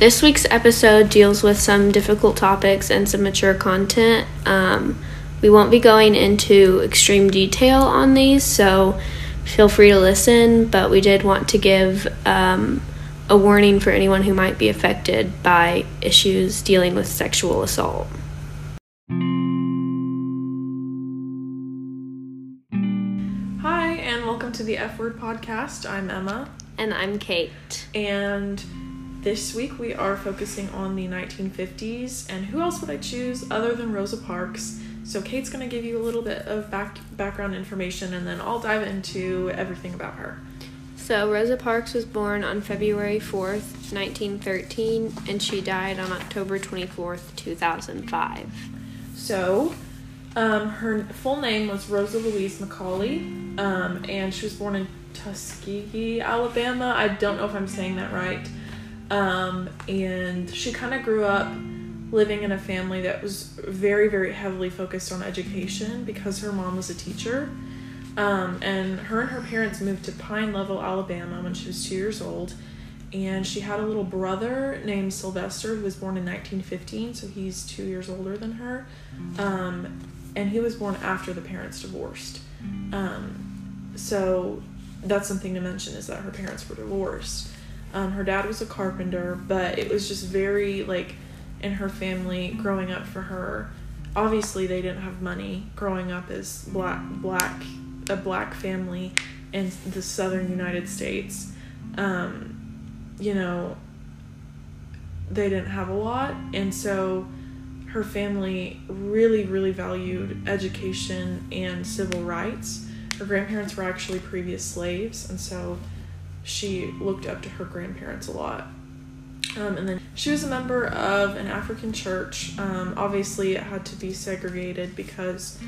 this week's episode deals with some difficult topics and some mature content. Um, we won't be going into extreme detail on these, so feel free to listen, but we did want to give um, a warning for anyone who might be affected by issues dealing with sexual assault. Hi, and welcome to the F Word Podcast. I'm Emma, And I'm Kate. and this week we are focusing on the 1950s. And who else would I choose other than Rosa Parks? So Kate's going to give you a little bit of back background information, and then I'll dive into everything about her. So, Rosa Parks was born on February 4th, 1913, and she died on October 24th, 2005. So, um, her full name was Rosa Louise McCauley, um, and she was born in Tuskegee, Alabama. I don't know if I'm saying that right. Um, and she kind of grew up living in a family that was very, very heavily focused on education because her mom was a teacher. Um, and her and her parents moved to Pine Level, Alabama when she was two years old. And she had a little brother named Sylvester who was born in 1915, so he's two years older than her. Um, and he was born after the parents divorced. Um, so that's something to mention is that her parents were divorced. Um, her dad was a carpenter, but it was just very like in her family growing up for her. Obviously, they didn't have money growing up as black black a black family in the southern United States. Um, you know, they didn't have a lot, and so her family really, really valued education and civil rights. Her grandparents were actually previous slaves, and so she looked up to her grandparents a lot. Um, and then she was a member of an African church. Um, obviously, it had to be segregated because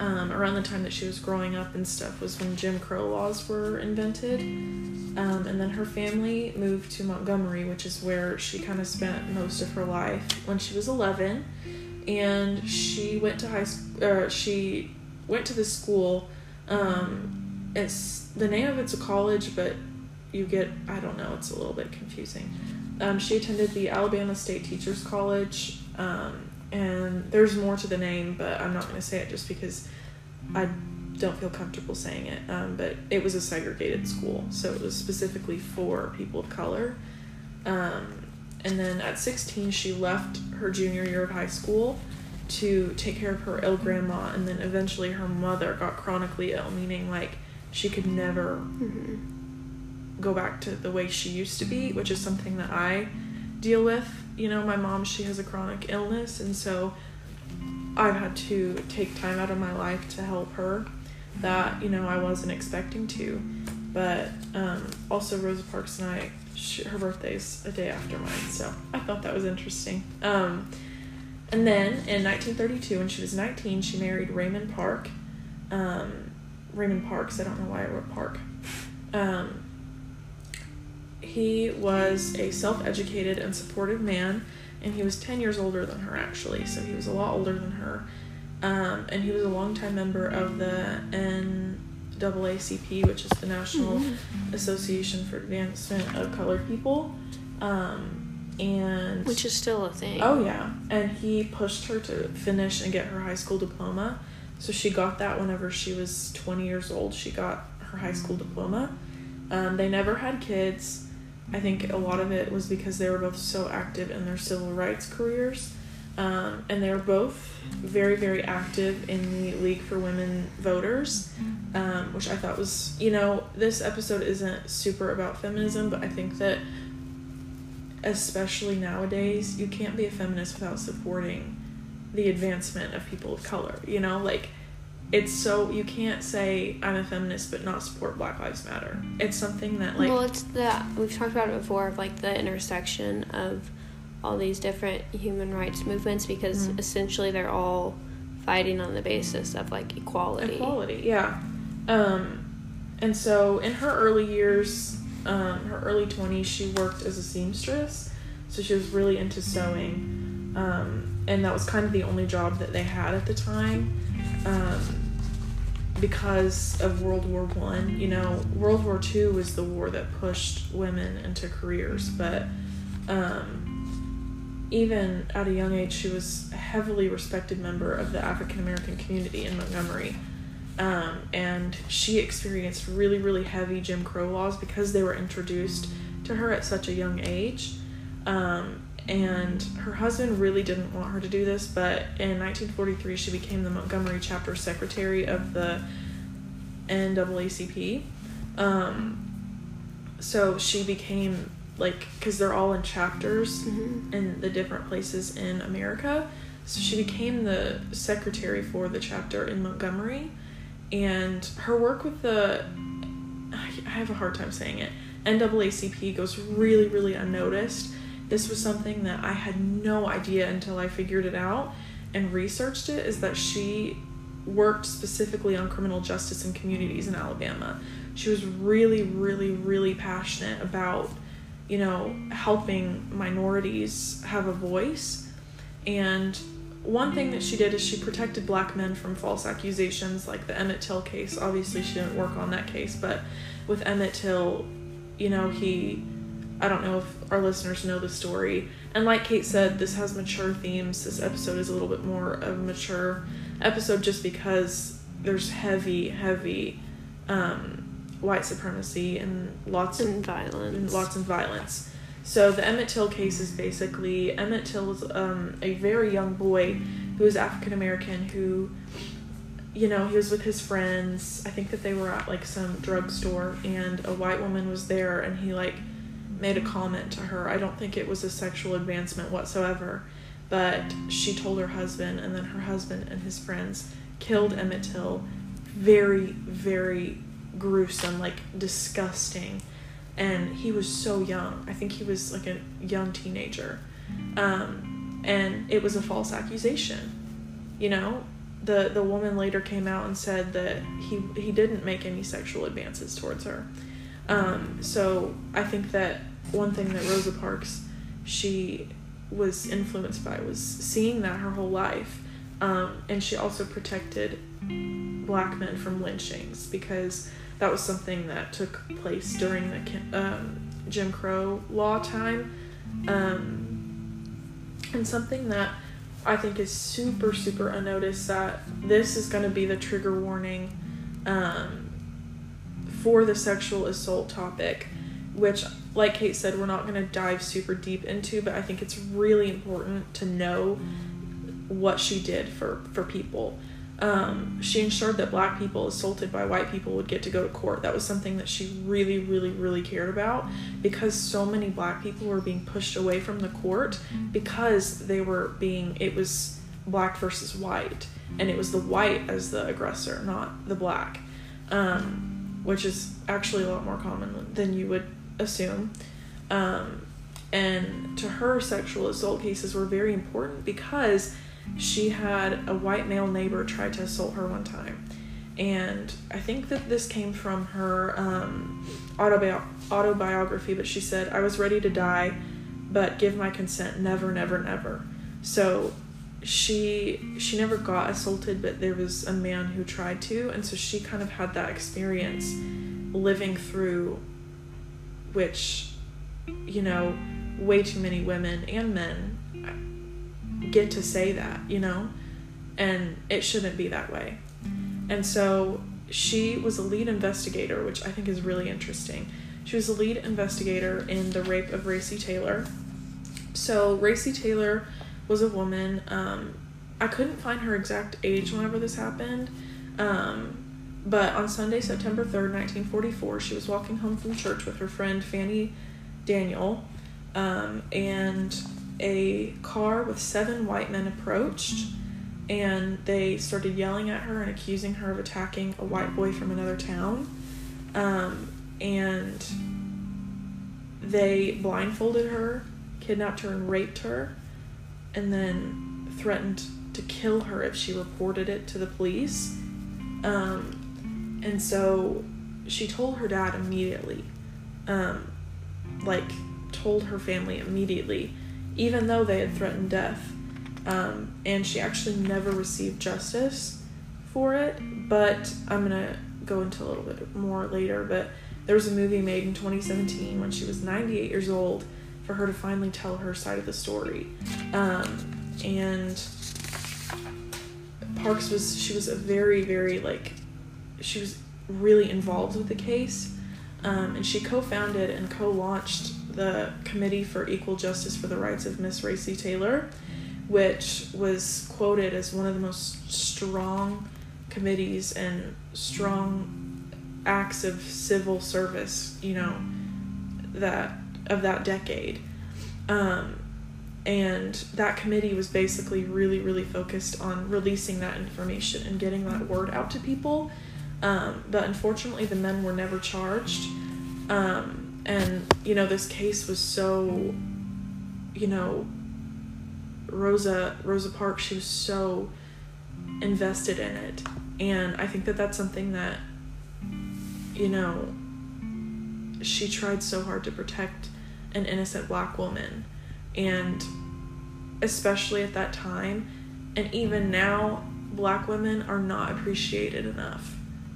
um, around the time that she was growing up and stuff was when Jim Crow laws were invented. Um, and then her family moved to Montgomery, which is where she kind of spent most of her life when she was 11. And she went to high school, or she went to this school. Um, it's the name of it's a college, but you get I don't know. It's a little bit confusing. Um, she attended the Alabama State Teachers College, um, and there's more to the name, but I'm not going to say it just because I don't feel comfortable saying it. Um, but it was a segregated school, so it was specifically for people of color. Um, and then at 16, she left her junior year of high school to take care of her ill grandma, and then eventually her mother got chronically ill, meaning like she could never Mm-hmm. Go back to the way she used to be, which is something that I deal with. You know, my mom, she has a chronic illness, and so I've had to take time out of my life to help her that, you know, I wasn't expecting to. But um, also, Rosa Parks and I, she, her birthday's a day after mine, so I thought that was interesting. Um, and then in 1932, when she was 19, she married Raymond Park. Um, Raymond Parks, I don't know why I wrote Park. Um, he was a self educated and supportive man, and he was 10 years older than her, actually, so he was a lot older than her. Um, and he was a longtime member of the NAACP, which is the National Association for Advancement of Colored People. Um, and Which is still a thing. Oh yeah, and he pushed her to finish and get her high school diploma. So she got that whenever she was twenty years old. She got her high school diploma. Um, they never had kids. I think a lot of it was because they were both so active in their civil rights careers, um, and they were both very very active in the League for Women Voters, um, which I thought was you know this episode isn't super about feminism, but I think that especially nowadays, you can't be a feminist without supporting the advancement of people of color. You know, like it's so you can't say I'm a feminist but not support Black Lives Matter. It's something that like well, it's the we've talked about it before of like the intersection of all these different human rights movements because Mhm. essentially they're all fighting on the basis of like equality. equality, yeah. Um, and so in her early years, um, her early twenties, she worked as a seamstress. So she was really into sewing, um, and that was kind of the only job that they had at the time. Um, because of World War One. You know, World War Two was the war that pushed women into careers, but um, even at a young age, she was a heavily respected member of the African American community in Montgomery. Um, and she experienced really, really heavy Jim Crow laws because they were introduced to her at such a young age. Um, and her husband really didn't want her to do this, but in 1943, she became the Montgomery chapter secretary of the NAACP. Um, so she became like because they're all in chapters Mhm. in the different places in America. So she became the secretary for the chapter in Montgomery, and her work with the I have a hard time saying it NAACP goes really really unnoticed. This was something that I had no idea until I figured it out and researched it. Is that she worked specifically on criminal justice in communities in Alabama. She was really, really, really passionate about, you know, helping minorities have a voice. And one thing that she did is she protected black men from false accusations, like the Emmett Till case. Obviously, she didn't work on that case, but with Emmett Till, you know, he. I don't know if our listeners know the story. And like Kate said, this has mature themes. This episode is a little bit more of a mature episode just because there's heavy, heavy um, white supremacy and lots of And violence. and lots of violence. So the Emmett Till case is basically Emmett Till was um, a very young boy who was African American who, you know, he was with his friends. I think that they were at like some drugstore and a white woman was there and he like made a comment to her. I don't think it was a sexual advancement whatsoever, but she told her husband and then her husband and his friends killed Emmett Till. Very, very gruesome, like disgusting and he was so young. I think he was like a young teenager. Um, and it was a false accusation. You know, the the woman later came out and said that he he didn't make any sexual advances towards her. Um, so I think that one thing that Rosa Parks she was influenced by was seeing that her whole life, um, and she also protected black men from lynchings because that was something that took place during the um, Jim Crow law time, um, and something that I think is super super unnoticed that this is going to be the trigger warning um, for the sexual assault topic, which, like Kate said, we're not going to dive super deep into, but I think it's really important to know what she did for for people. Um, she ensured that black people assaulted by white people would get to go to court. That was something that she really, really, really cared about because so many black people were being pushed away from the court because they were being, it was black versus white, and it was the white as the aggressor, not the black, um, which is actually a lot more common than you would assume. Um, and to her, sexual assault cases were very important because she had a white male neighbor try to assault her one time. And I think that this came from her um, autobi- autobiography, but she said, I was ready to die, but give my consent never, never, never. So she she never got assaulted but there was a man who tried to and so she kind of had that experience living through which you know way too many women and men get to say that, you know? And it shouldn't be that way. And so she was a lead investigator, which I think is really interesting. She was a lead investigator in the rape of Recy Taylor. So Recy Taylor was a woman. Um, I couldn't find her exact age whenever this happened. Um, but on Sunday, September 3rd, 1944, she was walking home from church with her friend Fanny Daniel. Um, and a car with seven white men approached and they started yelling at her and accusing her of attacking a white boy from another town. Um, and they blindfolded her, kidnapped her, and raped her, and then threatened to kill her if she reported it to the police. Um, and so she told her dad immediately, um, like, told her family immediately even though they had threatened death. Um, and she actually never received justice for it. But I'm gonna go into a little bit more later. But there was a movie made in 2017 when she was 98 years old for her to finally tell her side of the story. Um, and Parks was she was a very very like she was really involved with the case, um, and she co-founded and co-launched the Committee for Equal Justice for the Rights of Miss Recy Taylor, which was quoted as one of the most strong committees and strong acts of civil service, you know, that of that decade. Um, and that committee was basically really, really focused on releasing that information and getting that word out to people. Um, but unfortunately, the men were never charged. Um, and, you know, this case was so, you know, Rosa Rosa Parks, she was so invested in it, and I think that that's something that, you know, she tried so hard to protect an innocent black woman, and especially at that time, and even now, black women are not appreciated enough.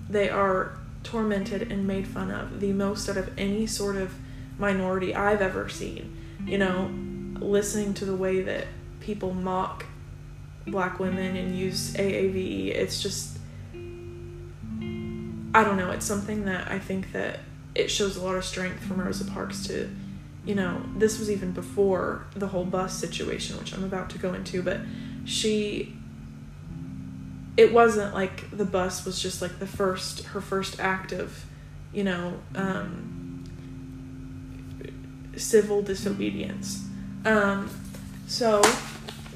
They are tormented and made fun of the most out of any sort of minority I've ever seen. You know, listening to the way that people mock black women and use AAVE. It's just I don't know, it's something that I think that it shows a lot of strength from Rosa Parks to you know, this was even before the whole bus situation, which I'm about to go into, but she it wasn't like the bus was just like the first her first act of, you know, um civil disobedience. Um so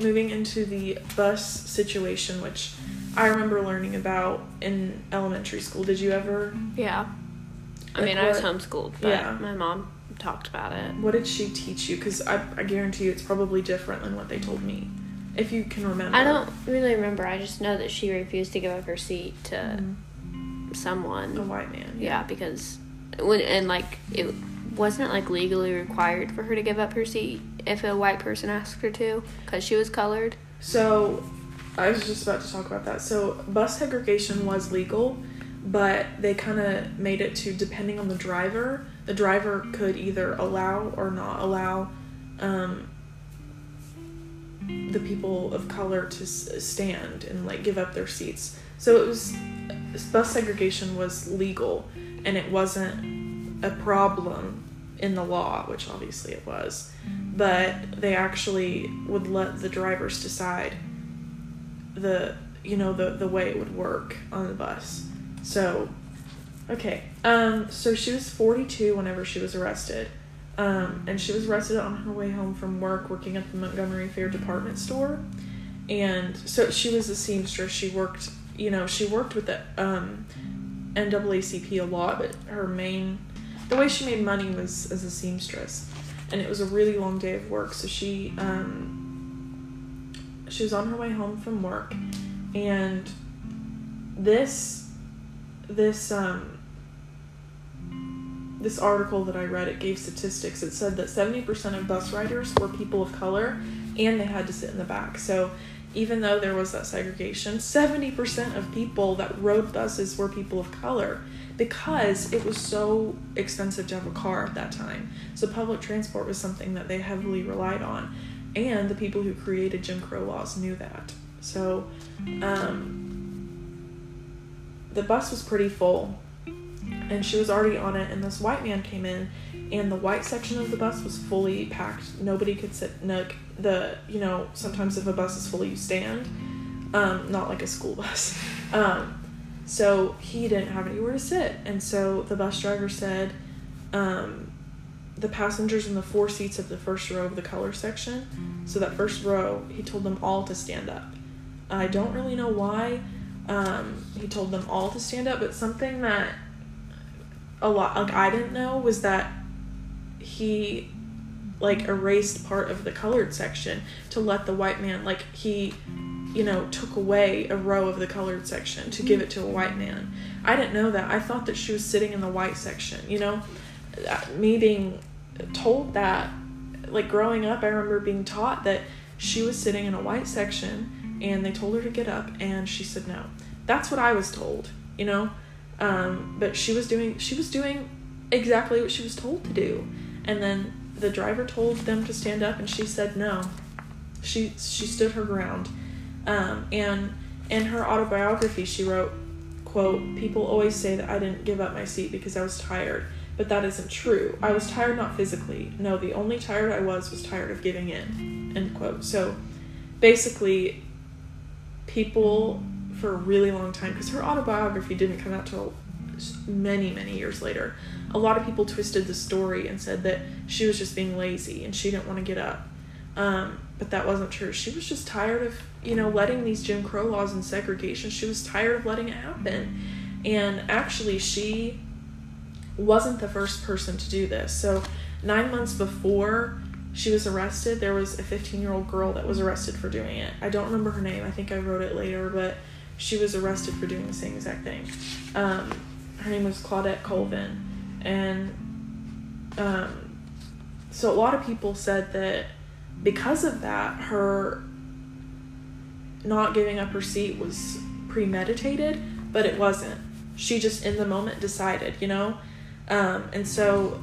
moving into the bus situation, which I remember learning about in elementary school. Did you ever? Yeah. I Like mean, I was homeschooled, but Yeah. my mom talked about it. What did she teach you? Because I, I guarantee you it's probably different than what they told me. If you can remember. I don't really remember. I just know that she refused to give up her seat to Mhm. someone. A white man. Yeah, because when and like it wasn't like legally required for her to give up her seat if a white person asked her to because she was colored. So, I was just about to talk about that. So, bus segregation was legal, but they kind of made it to depending on the driver. The driver could either allow or not allow um, the people of color to stand and like give up their seats. So it was bus segregation was legal, and it wasn't a problem in the law, which obviously it was. But they actually would let the drivers decide the you know the the way it would work on the bus. So okay um so she was 42 whenever she was arrested um and she was arrested on her way home from work working at the montgomery fair department store. And so she was a seamstress. She worked you know she worked with the um naacp a lot but her main the way she made money was as a seamstress. And it was a really long day of work. So she um she was on her way home from work. And this this um this article that I read it gave statistics it said that 70% of bus riders were people of color and they had to sit in the back so even though there was that segregation 70% of people that rode buses were people of color because it was so expensive to have a car at that time. So public transport was something that they heavily relied on, and the people who created Jim Crow laws knew that. So, um, the bus was pretty full, and she was already on it. And this white man came in, and the white section of the bus was fully packed. Nobody could sit. No, the you know sometimes if a bus is full, you stand. Um, not like a school bus. Um, so he didn't have anywhere to sit. And so the bus driver said, um, the passengers in the four seats of the first row of the color section, so that first row, he told them all to stand up. I don't really know why um, he told them all to stand up, but something that a lot, like I didn't know, was that he like erased part of the colored section to let the white man, like he you know, took away a row of the colored section to give it to a white man. I didn't know that. I thought that she was sitting in the white section, you know? Uh, Me being told that, like growing up, I remember being taught that she was sitting in a white section and they told her to get up and she said no. That's what I was told, you know? Um, but she was doing she was doing exactly what she was told to do. And then the driver told them to stand up, and she said no. She she stood her ground, um, and in her autobiography, she wrote, "quote People always say that I didn't give up my seat because I was tired." But that isn't true. I was tired not physically. No, the only tired I was was tired of giving in. End quote. So basically, people for a really long time, because her autobiography didn't come out till many, many years later, a lot of people twisted the story and said that she was just being lazy and she didn't want to get up. Um, but that wasn't true. She was just tired of, you know, letting these Jim Crow laws and segregation, she was tired of letting it happen. And actually, she wasn't the first person to do this. So, nine months before she was arrested, there was a 15 year old girl that was arrested for doing it. I don't remember her name, I think I wrote it later, but she was arrested for doing the same exact thing. Um, her name was Claudette Colvin. And um, so, a lot of people said that because of that, her not giving up her seat was premeditated, but it wasn't. She just in the moment decided, you know? Um, and so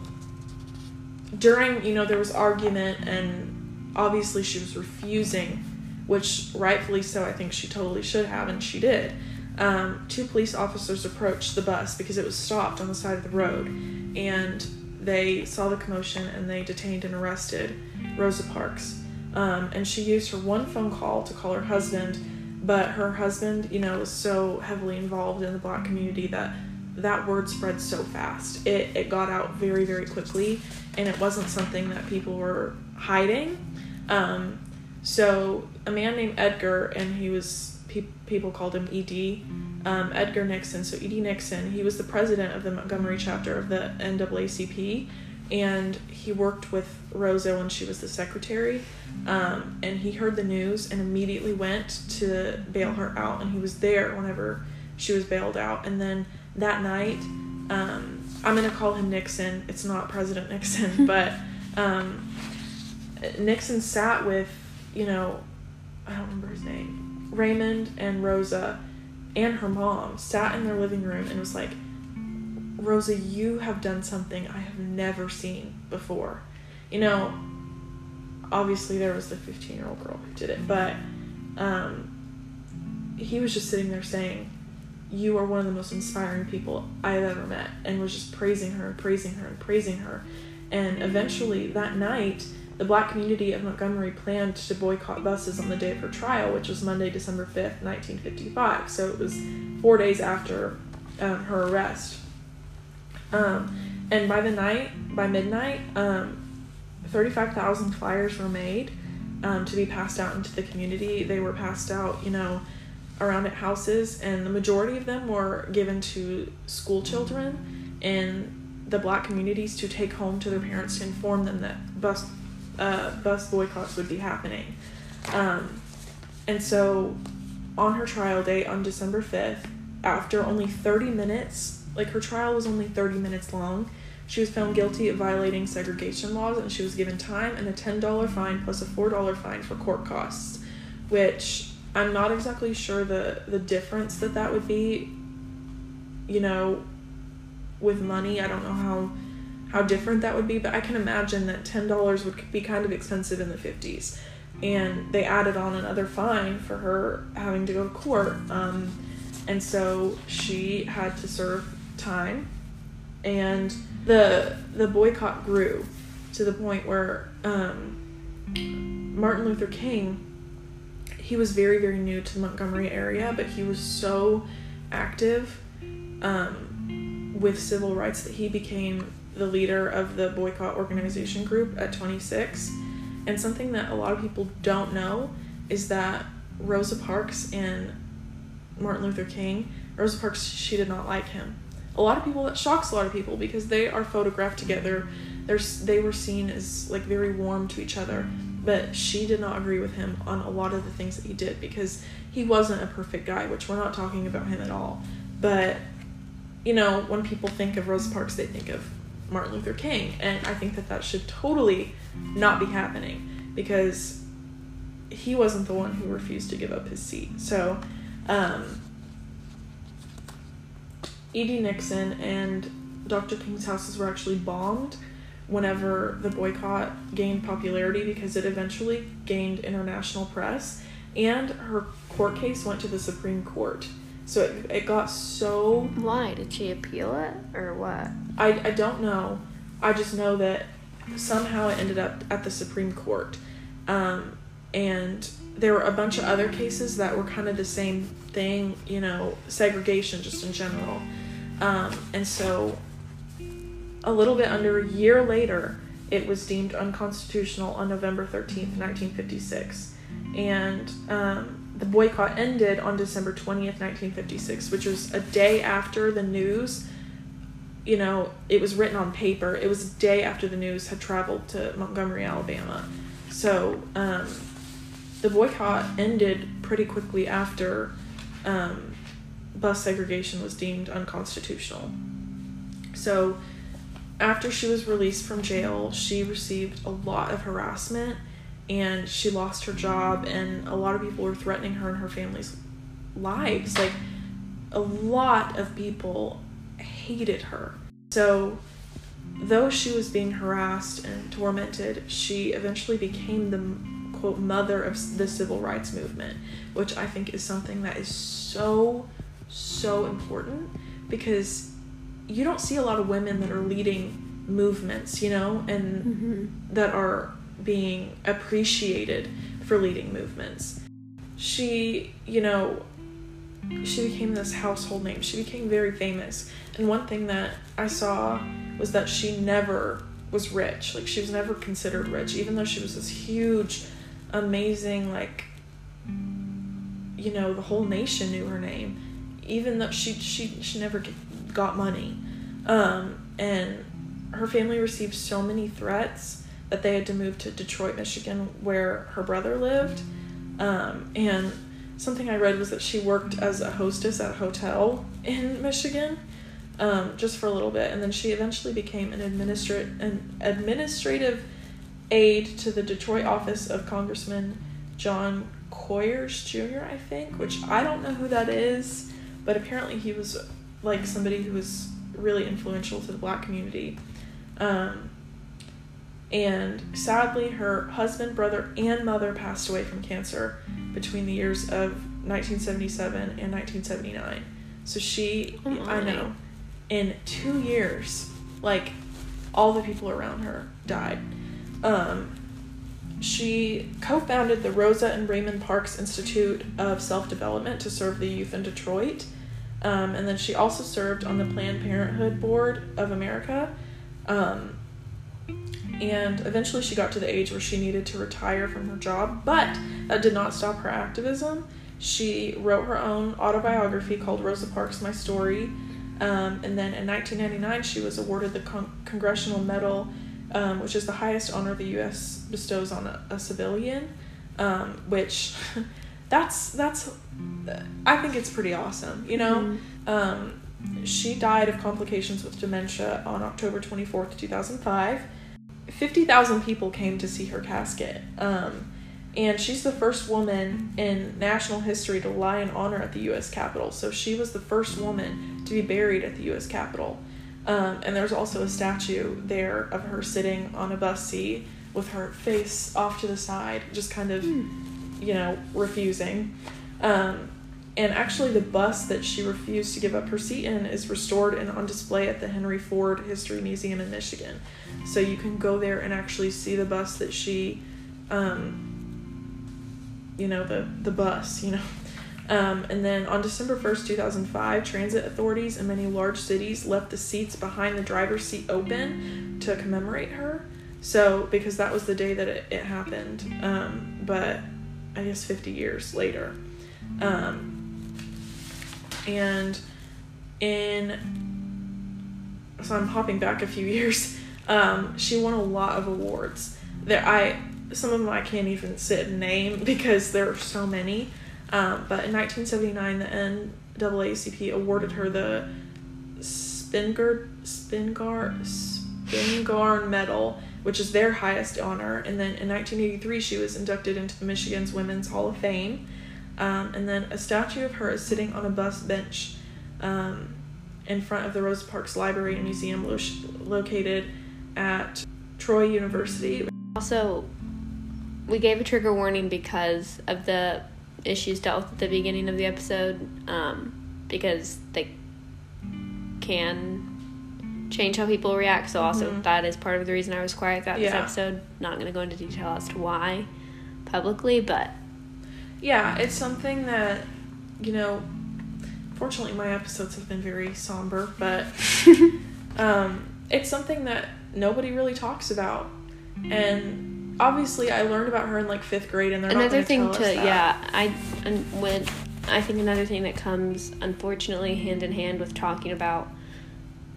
during, you know, there was argument, and obviously she was refusing, which rightfully so, I think she totally should have, and she did. Um, two police officers approached the bus because it was stopped on the side of the road, and they saw the commotion and they detained and arrested Rosa Parks. Um, and she used her one phone call to call her husband, but her husband, you know, was so heavily involved in the black community that that word spread so fast. It, it got out very, very quickly, and it wasn't something that people were hiding. Um, so, a man named Edgar, and he was, pe- people called him ED, um, Edgar Nixon. So, ED Nixon, he was the president of the Montgomery chapter of the NAACP, and he worked with Rosa when she was the secretary. Um, and he heard the news and immediately went to bail her out, and he was there whenever she was bailed out. And then that night, um, I'm gonna call him Nixon. It's not President Nixon, but um, Nixon sat with, you know, I don't remember his name, Raymond and Rosa, and her mom sat in their living room and was like, Rosa, you have done something I have never seen before. You know, obviously there was the 15 year old girl who did it, but um, he was just sitting there saying, you are one of the most inspiring people I've ever met, and was just praising her and praising her and praising her. And eventually that night, the black community of Montgomery planned to boycott buses on the day of her trial, which was Monday, December 5th, 1955. So it was four days after um, her arrest. Um, and by the night, by midnight, um, 35,000 flyers were made um, to be passed out into the community. They were passed out, you know, around at houses, and the majority of them were given to school children in the black communities to take home to their parents to inform them that bus uh, bus boycotts would be happening. Um, and so, on her trial date on December 5th, after only 30 minutes, like her trial was only 30 minutes long, she was found guilty of violating segregation laws and she was given time and a $10 fine plus a $4 fine for court costs, which I'm not exactly sure the the difference that that would be. You know, with money, I don't know how how different that would be, but I can imagine that ten dollars would be kind of expensive in the fifties, and they added on another fine for her having to go to court, um, and so she had to serve time, and the the boycott grew to the point where um, Martin Luther King he was very very new to the Montgomery area, but he was so active um, with civil rights that he became the leader of the boycott organization group at 26. And something that a lot of people don't know is that Rosa Parks and Martin Luther King, Rosa Parks, she did not like him. A lot of people that shocks a lot of people because they are photographed together. They're, they were seen as like very warm to each other but she did not agree with him on a lot of the things that he did because he wasn't a perfect guy, which we're not talking about him at all. But, you know, when people think of Rosa Parks, they think of Martin Luther King, and I think that that should totally not be happening because he wasn't the one who refused to give up his seat. So, um. Nixon and Dr. King's houses were actually bombed whenever the boycott gained popularity because it eventually gained international press and her court case went to the Supreme Court. So it, it got so. Why? Did she appeal it or what? I, I don't know. I just know that somehow it ended up at the Supreme Court. Um, and there were a bunch of other cases that were kind of the same thing, you know, segregation just in general. Um, and so a little bit under a year later, it was deemed unconstitutional on November 13th, 1956. And um, the boycott ended on December 20th, 1956, which was a day after the news. You know, it was written on paper. It was a day after the news had traveled to Montgomery, Alabama. So um, the boycott ended pretty quickly after um, bus segregation was deemed unconstitutional. So after she was released from jail, she received a lot of harassment and she lost her job and a lot of people were threatening her and her family's lives like a lot of people hated her so though she was being harassed and tormented she eventually became the quote mother of the civil rights movement which i think is something that is so so important because you don't see a lot of women that are leading movements you know and mm-hmm. that are being appreciated for leading movements. She, you know, she became this household name. She became very famous. And one thing that I saw was that she never was rich. Like she was never considered rich, even though she was this huge, amazing, like you know, the whole nation knew her name. Even though she she she never got money. Um, and her family received so many threats that they had to move to Detroit, Michigan, where her brother lived. Um, and something I read was that she worked as a hostess at a hotel in Michigan um, just for a little bit, and then she eventually became an an administrative aide to the Detroit office of Congressman John Conyers Jr. I think, which I don't know who that is, but apparently he was like somebody who was really influential to the black community. Um, and sadly, her husband, brother, and mother passed away from cancer between the years of 1977 and 1979. So she, oh I know, in two years, like all the people around her died. Um, she co founded the Rosa and Raymond Parks Institute of Self Development to serve the youth in Detroit. Um, and then she also served on the Planned Parenthood Board of America. Um, and eventually she got to the age where she needed to retire from her job, but that did not stop her activism. She wrote her own autobiography called Rosa Parks My Story, um, and then in 1999 she was awarded the Con- Congressional Medal, um, which is the highest honor the U.S. bestows on a, a civilian, um, which that's that's I think it's pretty awesome, you know. Mm-hmm. Um, she died of complications with dementia on October 24th, 2005 50,000 people came to see her casket. Um, and she's the first woman in national history to lie in honor at the U.S. Capitol. So she was the first woman to be buried at the U.S. Capitol. Um, and there's also a statue there of her sitting on a bus seat with her face off to the side, just kind of, mm. you know, refusing. Um, and actually, the bus that she refused to give up her seat in is restored and on display at the Henry Ford History Museum in Michigan. So you can go there and actually see the bus that she, um, you know, the, the bus, you know. Um, and then on December 1st, 2005, transit authorities in many large cities left the seats behind the driver's seat open to commemorate her. So, because that was the day that it, it happened. Um, but I guess 50 years later. Um, and in so I'm hopping back a few years. Um, she won a lot of awards. There, I some of them I can't even sit and name because there are so many. Um, but in 1979, the NAACP awarded her the Spingarn Spingarn Spingarn Medal, which is their highest honor. And then in 1983, she was inducted into the Michigan's Women's Hall of Fame. Um, and then a statue of her is sitting on a bus bench um, in front of the Rosa Parks Library and Museum lo- located at Troy University. Also, we gave a trigger warning because of the issues dealt with at the beginning of the episode, um, because they can change how people react. So, also, Mhm. that is part of the reason I was quiet throughout this episode. Not going to go into detail as to why publicly, but Yeah, it's something that, you know, fortunately my episodes have been very somber, but um, it's something that nobody really talks about. And obviously, I learned about her in like fifth grade, and they're not another gonna thing to yeah i and when i think another thing that comes unfortunately hand in hand with talking about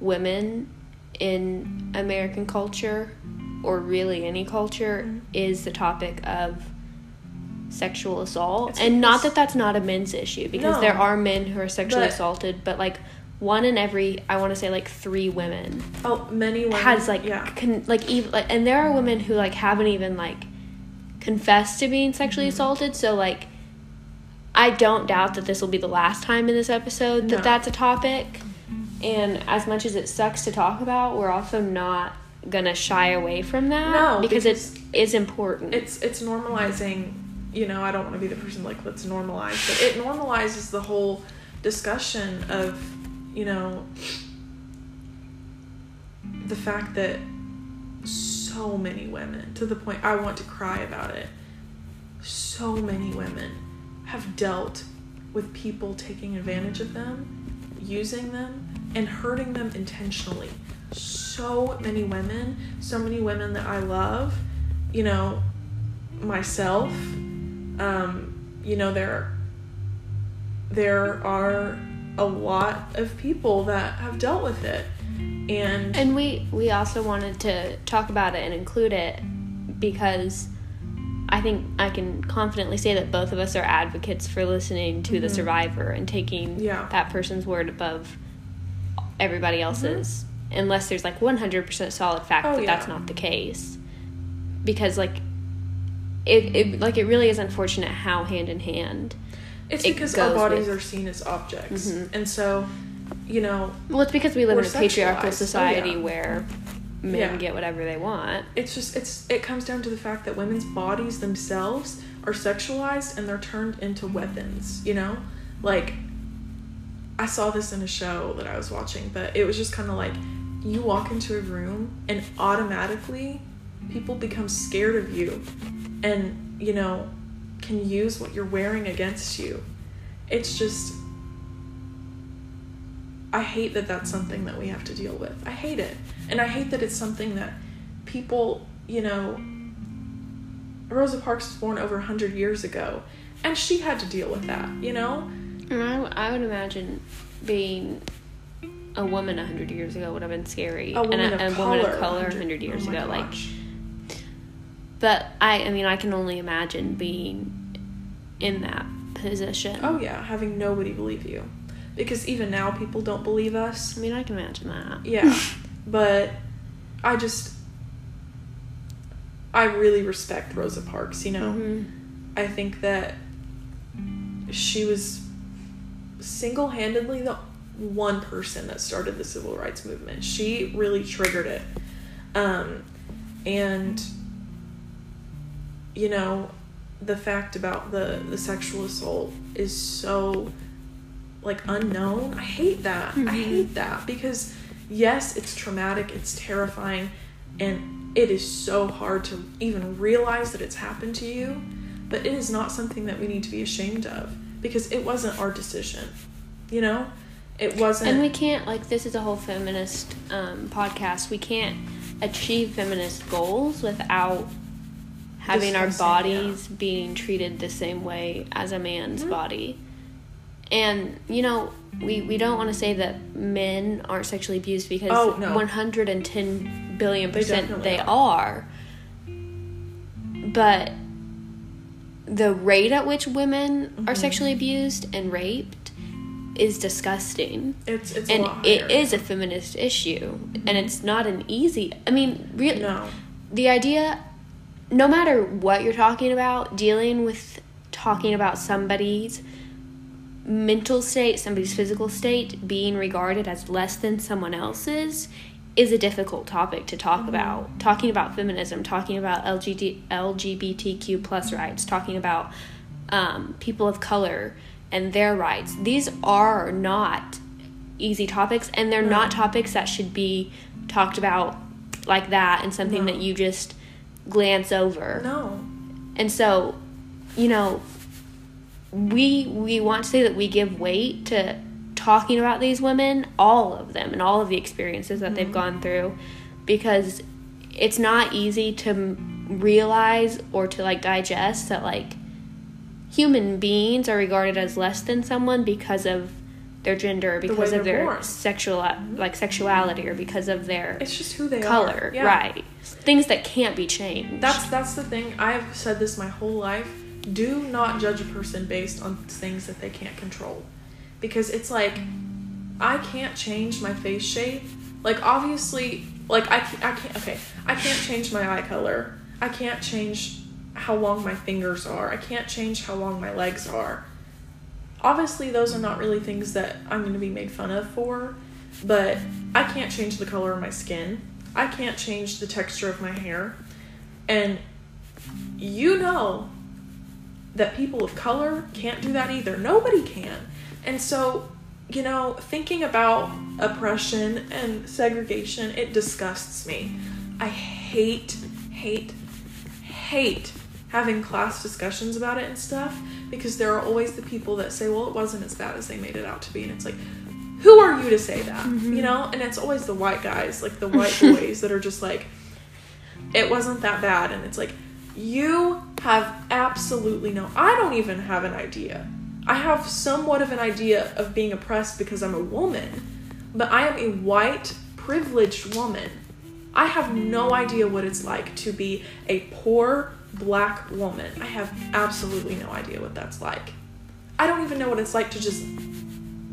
women in american culture or really any culture Mhm. is the topic of sexual assault It's and not that that's not a men's issue because No. there are men who are sexually But- assaulted but like one in every i want to say like three women Oh, many women has like yeah. con- like even like, and there are women who like haven't even like confessed to being sexually Mm-hmm. assaulted so like i don't doubt that this will be the last time in this episode that No. that's a topic and as much as it sucks to talk about we're also not gonna shy away from that No, because, because it's it's important it's it's normalizing you know i don't want to be the person like let's normalize but it normalizes the whole discussion of you know the fact that so many women to the point i want to cry about it. So many women have dealt with people taking advantage of them using them and hurting them intentionally. So many women so many women that i love you know myself um, you know there there are a lot of people that have dealt with it and, And we we also wanted to talk about it and include it because I think I can confidently say that both of us are advocates for listening to the Mhm. survivor and taking Yeah. that person's word above everybody else's unless there's like 100% solid fact Mm-hmm. Oh, that yeah. that's not the case because like it, it like it really is unfortunate how hand in hand it's it because our bodies with- are seen as objects Mhm. and so you know well it's because we live in a patriarchal sexualized. Oh, society yeah. where men Yeah. get whatever they want it's just it's it comes down to the fact that women's bodies themselves are sexualized and they're turned into weapons you know like i saw this in a show that i was watching but it was just kind of like you walk into a room and automatically people become scared of you and you know can use what you're wearing against you it's just I hate that that's something that we have to deal with. I hate it. And I hate that it's something that people, you know, Rosa Parks was born over 100 years ago, and she had to deal with that, you know? And I, I would imagine being a woman 100 years ago would have been scary. A woman, and of, a, a color, woman of color 100 years oh ago. Like, gosh. But I, I mean, I can only imagine being in that position. Oh, yeah, having nobody believe you. Because even now, people don't believe us. I mean, I can imagine that. Yeah. but I just. I really respect Rosa Parks, you know? Mhm. I think that she was single handedly the one person that started the civil rights movement. She really triggered it. Um, and, you know, the fact about the, the sexual assault is so like unknown. I hate that. I Mhm. hate that because yes, it's traumatic, it's terrifying, and it is so hard to even realize that it's happened to you, but it is not something that we need to be ashamed of because it wasn't our decision. You know? It wasn't And we can't, like, this is a whole feminist um, podcast. We can't achieve feminist goals without having our Discussing, yeah. bodies being treated the same way as a man's Mhm. body. And, you know, we, we don't want to say that men aren't sexually abused because Oh, no. 110 billion percent definitely they are. are. But the rate at which women are Mhm. sexually abused and raped is disgusting it's it's and it a feminist issue and it's not an easy i mean really no. the idea no matter what you're talking about dealing with talking about somebody's mental state somebody's physical state being regarded as less than someone else's is a difficult topic to talk about. Talking about feminism, talking about LGBT, LGBTQ plus rights, talking about um, people of color and their rights. These are not easy topics, and they're not topics that should be talked about like that and something No. that you just glance over. No. And so, you know, we we want to say that we give weight to talking about these women, all of them, and all of the experiences that they've mm-hmm. gone through, because it's not easy to realize or to like digest that like human beings are regarded as less than someone because of their gender, because way of their born. sexual like sexuality, or because of their It's just who they color, are. Yeah. right? Things that can't be changed. That's that's the thing. I've said this my whole life. Do not judge a person based on things that they can't control. Because it's like I can't change my face shape. Like obviously, like I can't, I can't okay, I can't change my eye color. I can't change how long my fingers are. I can't change how long my legs are. Obviously, those are not really things that I'm going to be made fun of for, but I can't change the color of my skin. I can't change the texture of my hair. And you know that people of color can't do that either. Nobody can. And so, you know, thinking about oppression and segregation, it disgusts me. I hate, hate, hate having class discussions about it and stuff because there are always the people that say, well, it wasn't as bad as they made it out to be. And it's like, who are you to say that? You mm-hmm. know? And it's always the white guys, like the white boys that are just like, it wasn't that bad. And it's like, you have absolutely no, I don't even have an idea. I have somewhat of an idea of being oppressed because I'm a woman, but I am a white, privileged woman. I have no idea what it's like to be a poor black woman. I have absolutely no idea what that's like. I don't even know what it's like to just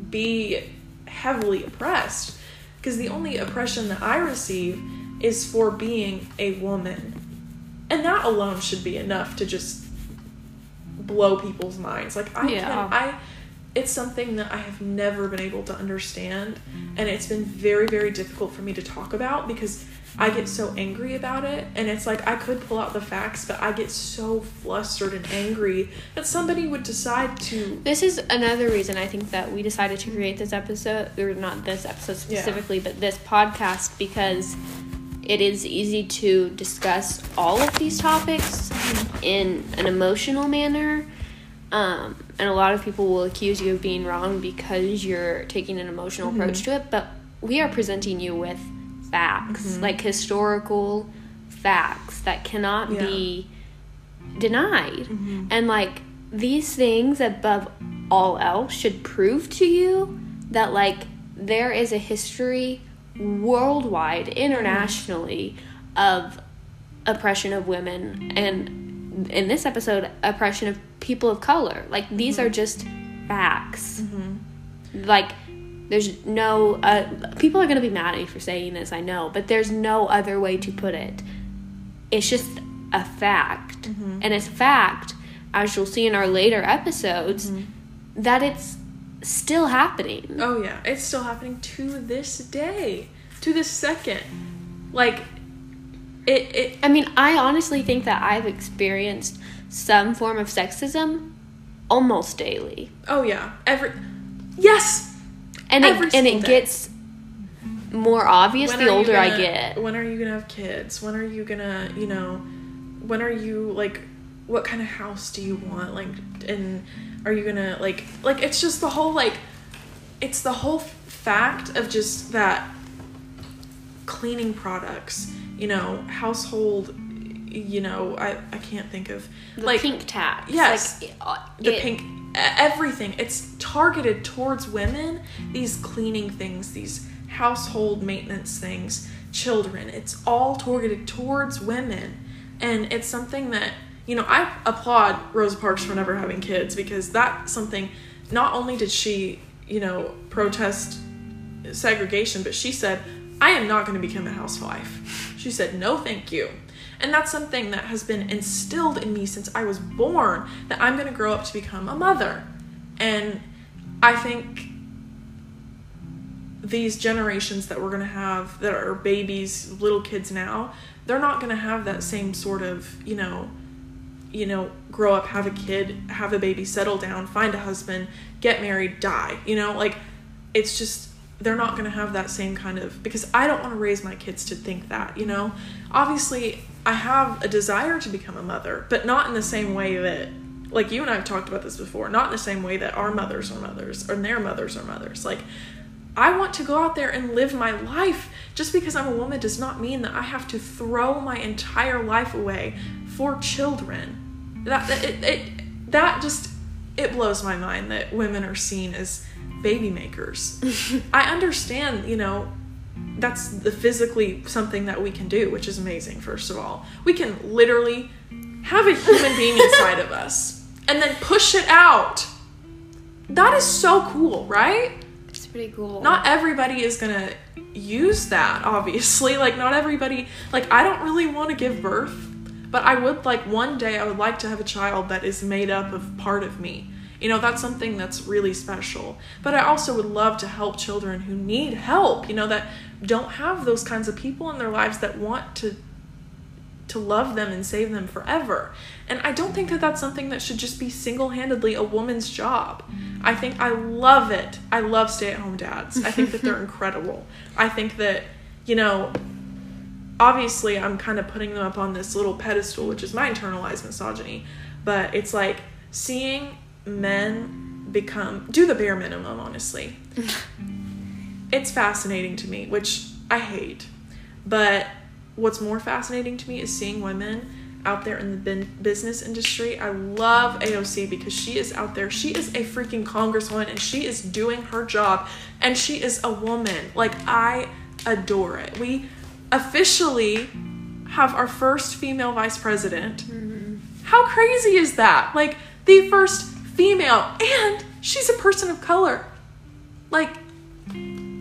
be heavily oppressed because the only oppression that I receive is for being a woman. And that alone should be enough to just blow people's minds. Like I Yeah. can I it's something that I have never been able to understand and it's been very very difficult for me to talk about because I get so angry about it and it's like I could pull out the facts but I get so flustered and angry that somebody would decide to This is another reason I think that we decided to create this episode, or not this episode Yeah. specifically, but this podcast because it is easy to discuss all of these topics in an emotional manner. Um, and a lot of people will accuse you of being wrong because you're taking an emotional approach to it, but we are presenting you with facts, mm-hmm. like historical facts that cannot Yeah. be denied. Mm-hmm. And like these things above all else should prove to you that like there is a history worldwide, internationally of oppression of women and in this episode oppression of people of color. Like these mm-hmm. are just facts. Like there's no uh, people are going to be mad at me for saying this, I know, but there's no other way to put it. It's just a fact. Mm-hmm. And it's a fact, as you'll see in our later episodes, Mm-hmm. that it's still happening. Oh yeah, it's still happening to this day, to this second. Like, it it I mean, I honestly think that I've experienced some form of sexism almost daily. oh yeah, every yes. And it, and it day. gets more obvious When the older I gonna- get. When are you gonna have kids? When are you gonna, you know, when are you like, what kind of house do you want? Like, and are you gonna like, like it's just the whole like, it's the whole fact of just that cleaning products, you know, household, you know, I I can't think of The like pink tax. yes. Like, uh, the it- pink e- everything. It's targeted towards women these cleaning things these household maintenance things children. It's all targeted towards women. And it's something that you know i applaud rosa parks for never having kids because that's something not only did she you know protest segregation but she said i am not going to become a housewife. She said no thank you and that's something that has been instilled in me since I was born that I'm going to grow up to become a mother. And I think these generations that we're going to have that are babies, little kids now, they're not going to have that same sort of, you know, you know, grow up, have a kid, have a baby, settle down, find a husband, get married, die. You know, like it's just they're not going to have that same kind of because I don't want to raise my kids to think that, you know. Obviously, I have a desire to become a mother, but not in the same way that like you and I have talked about this before, not in the same way that our mothers are mothers or their mothers are mothers. Like I want to go out there and live my life. Just because I'm a woman does not mean that I have to throw my entire life away for children. That that it, it that just it blows my mind that women are seen as baby makers. I understand, you know, that's the physically something that we can do, which is amazing, first of all. We can literally have a human being inside of us and then push it out. That is so cool, right? It's pretty cool. Not everybody is gonna use that, obviously. Like, not everybody, like, I don't really want to give birth, but I would like one day, I would like to have a child that is made up of part of me. You know, that's something that's really special. But I also would love to help children who need help, you know, that don't have those kinds of people in their lives that want to to love them and save them forever. And I don't think that that's something that should just be single-handedly a woman's job. Mm. I think I love it. I love stay-at-home dads. I think that they're incredible. I think that, you know, obviously I'm kind of putting them up on this little pedestal, which is my internalized misogyny, but it's like seeing men become do the bare minimum, honestly. it's fascinating to me, which I hate. But what's more fascinating to me is seeing women out there in the business industry. I love AOC because she is out there. She is a freaking congresswoman and she is doing her job and she is a woman. Like I adore it. We officially have our first female vice president. Mm-hmm. How crazy is that? Like the first female and she's a person of color. Like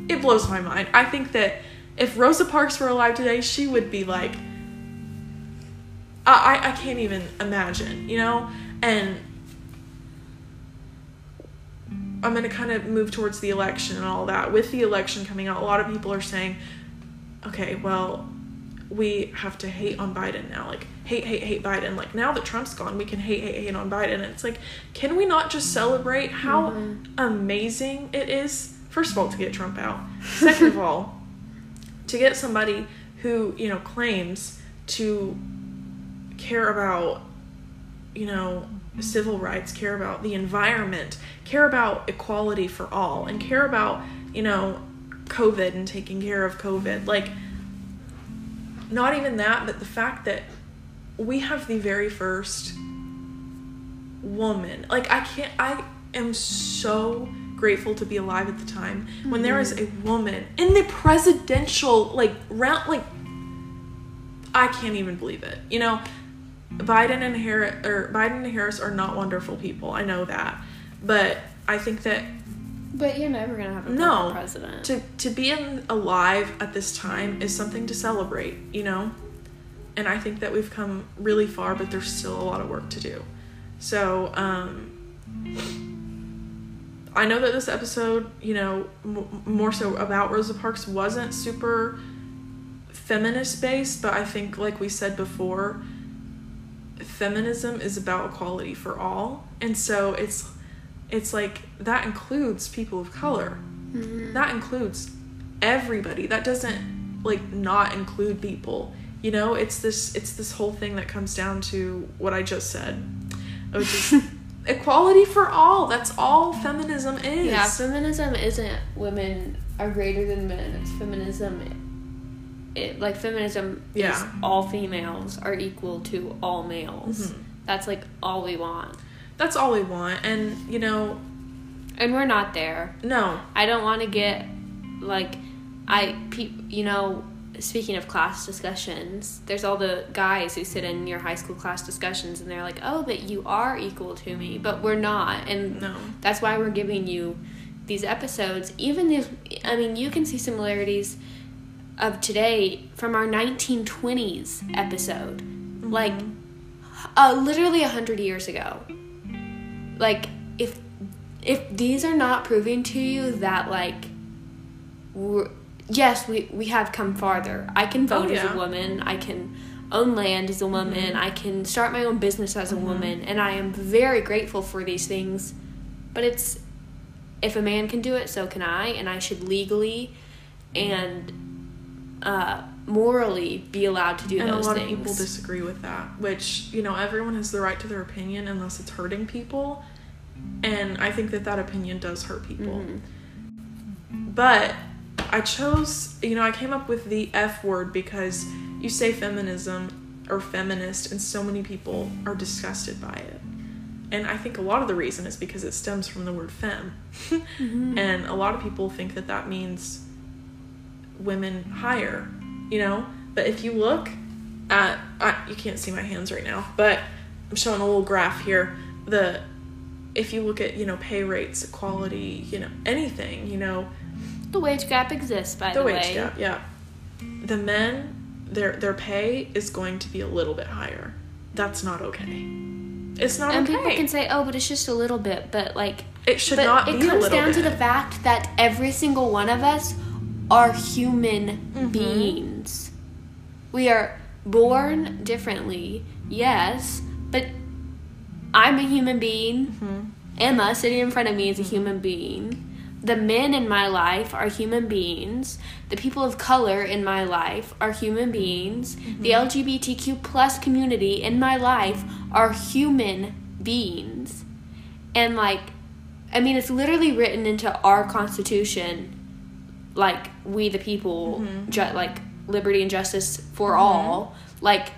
it blows my mind. I think that if Rosa Parks were alive today, she would be like, I, I, I can't even imagine, you know? And I'm going to kind of move towards the election and all that. With the election coming out, a lot of people are saying, okay, well, we have to hate on Biden now. Like, hate, hate, hate Biden. Like, now that Trump's gone, we can hate, hate, hate on Biden. And it's like, can we not just celebrate how mm-hmm. amazing it is? First of all, to get Trump out. Second of all, to get somebody who, you know, claims to care about, you know, civil rights, care about the environment, care about equality for all, and care about, you know, COVID and taking care of COVID. Like, not even that, but the fact that we have the very first woman. Like, I can't, I am so grateful to be alive at the time when there is a woman in the presidential, like, round, like, I can't even believe it. You know, Biden and Harris or Biden and Harris are not wonderful people. I know that. But I think that But you're never gonna have a no president. to to be in, alive at this time is something to celebrate, you know? And I think that we've come really far, but there's still a lot of work to do. So, um I know that this episode, you know, m- more so about Rosa Parks wasn't super feminist based, but I think like we said before, feminism is about equality for all. And so it's it's like that includes people of color. Mm-hmm. That includes everybody. That doesn't like not include people. You know, it's this it's this whole thing that comes down to what I just said. Which is equality for all. That's all feminism is. yeah, feminism isn't women are greater than men. It's feminism. It like feminism is Yeah. all females are equal to all males. Mhm. That's like all we want, That's all we want. And you know, and we're not there. no. I don't want to get like I pe- you know speaking of class discussions there's all the guys who sit in your high school class discussions and they're like oh but you are equal to me but we're not. And No. that's why we're giving you these episodes. Even if I mean you can see similarities of today from our 1920s episode. Like uh, literally a hundred years ago. Like if if these are not proving to you that like we're, yes, we we have come farther. I can vote Oh, as a woman. I can own land as a woman. Mhm. I can start my own business as a Mhm. woman, and I am very grateful for these things. But it's if a man can do it, so can I, and I should legally and uh, morally be allowed to do and a those lot things. of people disagree with that which you know everyone has the right to their opinion unless it's hurting people and i think that that opinion does hurt people Mhm. but i chose you know i came up with the f word because you say feminism or feminist and so many people are disgusted by it. And i think a lot of the reason is because it stems from the word femme Mhm. and a lot of people think that that means women higher you know? But if you look at I, you can't see my hands right now but i'm showing a little graph here. The if you look at you know pay rates equality you know anything you know The wage gap exists, by the the, wage way. gap yeah the men their their pay is going to be a little bit higher that's not okay it's not okay And okay people can say, "Oh, but it's just a little bit," but like it should not it be a comes down to the fact that every single one of us are human Mhm. beings. We are born differently, yes, but I'm a human being. Mhm. Emma sitting in front of me is a human being. The men in my life are human beings. The people of color in my life are human beings. The LGBTQ plus community in my life are human beings. And like I mean it's literally written into our constitution like we the people Mhm. ju- like liberty and justice for Mhm. all. Like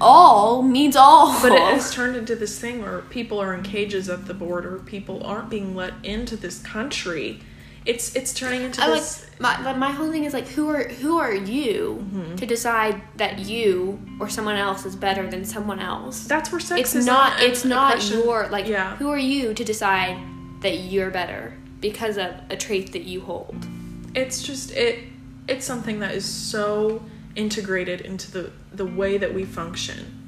all means all. But it has turned into this thing where people are in cages at the border. People aren't being let into this country. It's it's turning into I like this. my like, my whole thing is like who are who are you Mhm. to decide that you or someone else is better than someone else? that's where sexism. It's not and it's not oppression- your like Yeah. who are you to decide that you're better because of a trait that you hold. It's just it. It's something that is so integrated into the the way that we function.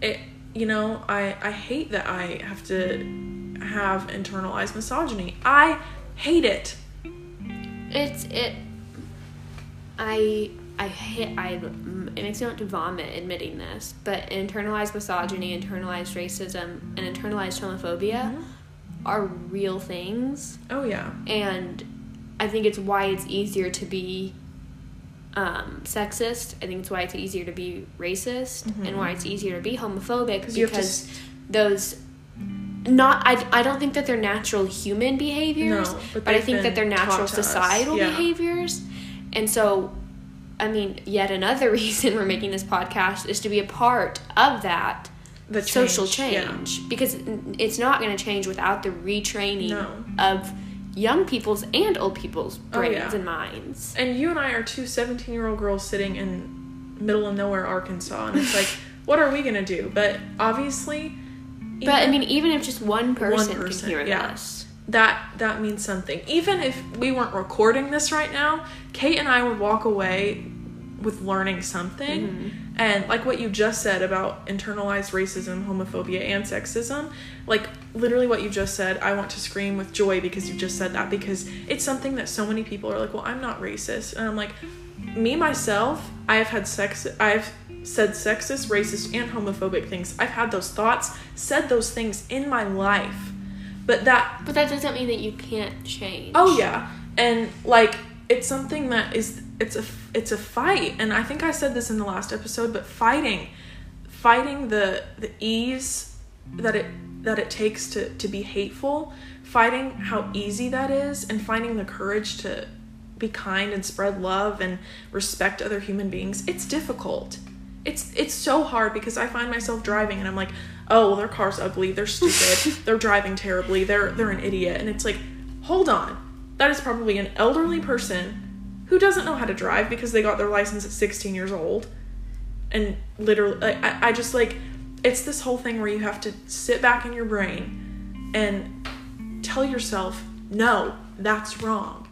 It you know I I hate that I have to have internalized misogyny. I hate it. It's it I I hit I it makes me want to vomit admitting this, but internalized misogyny, internalized racism, and internalized homophobia Mhm. are real things. Oh yeah. and I think it's why it's easier to be um, sexist. I think it's why it's easier to be racist, Mhm. and why it's easier to be homophobic 'Cause you have to because those not I, I don't think that they're natural human behaviors, No, but but I think that they're natural taught to us, societal yeah. behaviors, and so. I mean, yet another reason we're making this podcast is to be a part of that The social change, yeah. because it's not going to change without the retraining No. of young people's and old people's Oh, brains yeah. and minds. And you and I are two 17 year old girls sitting in middle of nowhere Arkansas, and it's like, what are we gonna do? But obviously, But I mean, even if just one person, person, can hear yeah. this, that that means something. Even if we weren't recording this right now, Kate and I would walk away with learning something. Mm-hmm. And like what you just said about internalized racism, homophobia, and sexism, like literally what you just said, I want to scream with joy because you just said that because it's something that so many people are like, well, I'm not racist. And I'm like, me myself, I have had sex, I've said sexist, racist, and homophobic things. I've had those thoughts, said those things in my life. But that but that doesn't mean that you can't change. Oh yeah, and like it's something that is it's a it's a fight, and I think I said this in the last episode, but fighting, fighting the the ease that it that it takes to to be hateful, fighting how easy that is, and finding the courage to be kind and spread love and respect other human beings. It's difficult. It's it's so hard because I find myself driving and I'm like, oh, well, their car's ugly, they're stupid, they're driving terribly, they're they're an idiot, and it's like, hold on, that is probably an elderly person who doesn't know how to drive because they got their license at 16 years old, and literally, I I just like, it's this whole thing where you have to sit back in your brain and tell yourself, no, that's wrong.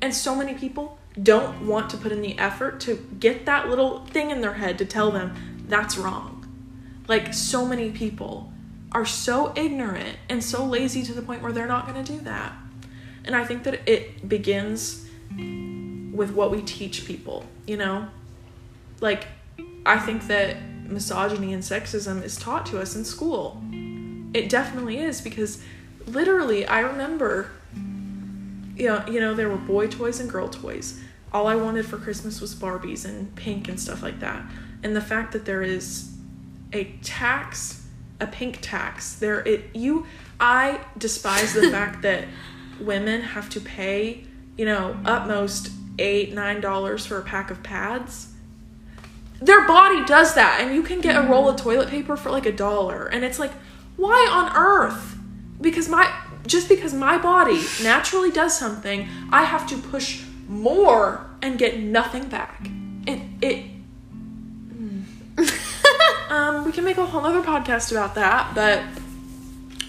And so many people don't want to put in the effort to get that little thing in their head to tell them that's wrong. Like, so many people are so ignorant and so lazy to the point where they're not going to do that. And I think that it begins with what we teach people, you know? Like, I think that misogyny and sexism is taught to us in school. It definitely is because literally, I remember, you know, you know, there were boy toys and girl toys. All I wanted for Christmas was Barbies and pink and stuff like that. And the fact that there is a tax, a pink tax, there it you I despise the fact that women have to pay, you know, up most eight, nine dollars for a pack of pads. Their body does that, and you can get a roll of toilet paper for like a dollar. And it's like, why on earth? Because my just because my body naturally does something, I have to push more and get nothing back. It it um we can make a whole other podcast about that, but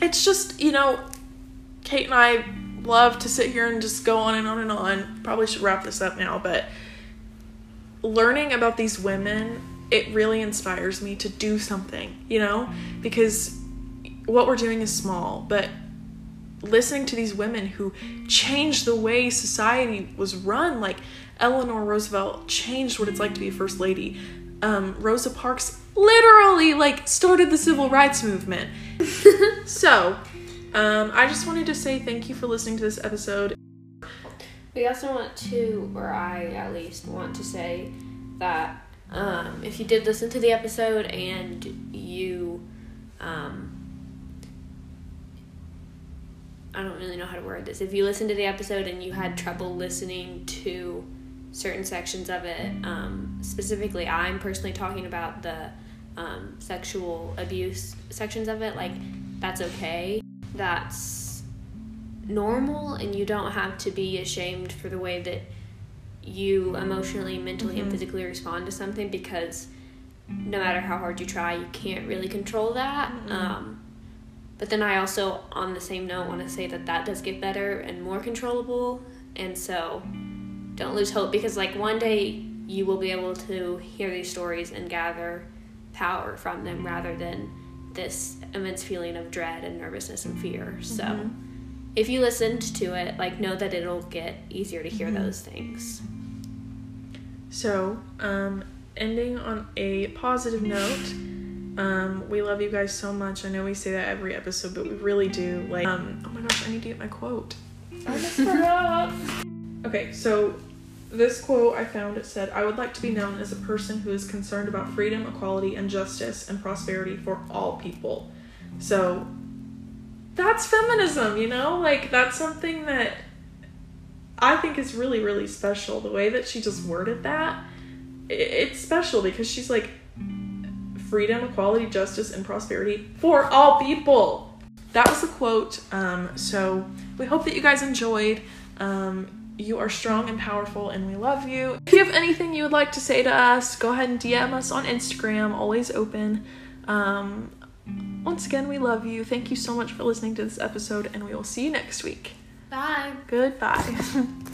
it's just, you know, Kate and I love to sit here and just go on and on and on. Probably should wrap this up now, but learning about these women, it really inspires me to do something, you know? Because what we're doing is small, but listening to these women who changed the way society was run, like Eleanor Roosevelt changed what it's like to be a first lady. Um, Rosa Parks literally like started the civil rights movement. so, um, I just wanted to say thank you for listening to this episode. We also want to, or I at least want to say that um, if you did listen to the episode and you, um, I don't really know how to word this. If you listened to the episode and you had trouble listening to certain sections of it, um, specifically, I'm personally talking about the um, sexual abuse sections of it, like, that's okay. That's normal, and you don't have to be ashamed for the way that you emotionally, mentally, and physically respond to something because no matter how hard you try, you can't really control that. Um, but then I also, on the same note, want to say that that does get better and more controllable. And so don't lose hope because, like, one day you will be able to hear these stories and gather power from them rather than this immense feeling of dread and nervousness and fear. So if you listened to it, like, know that it'll get easier to hear those things. So, um, ending on a positive note, um, we love you guys so much. I know we say that every episode, but we really do. Like, um, oh my gosh, I need to get my quote. I just forgot. okay, so this quote I found it said, I would like to be known as a person who is concerned about freedom, equality, and justice and prosperity for all people. So that's feminism, you know? Like, that's something that I think is really, really special. The way that she just worded that, it's special because she's like, freedom, equality, justice, and prosperity for all people. That was the quote. Um, so we hope that you guys enjoyed. Um, you are strong and powerful, and we love you. If you have anything you would like to say to us, go ahead and DM us on Instagram, always open. Um, once again, we love you. Thank you so much for listening to this episode, and we will see you next week. Bye. Goodbye.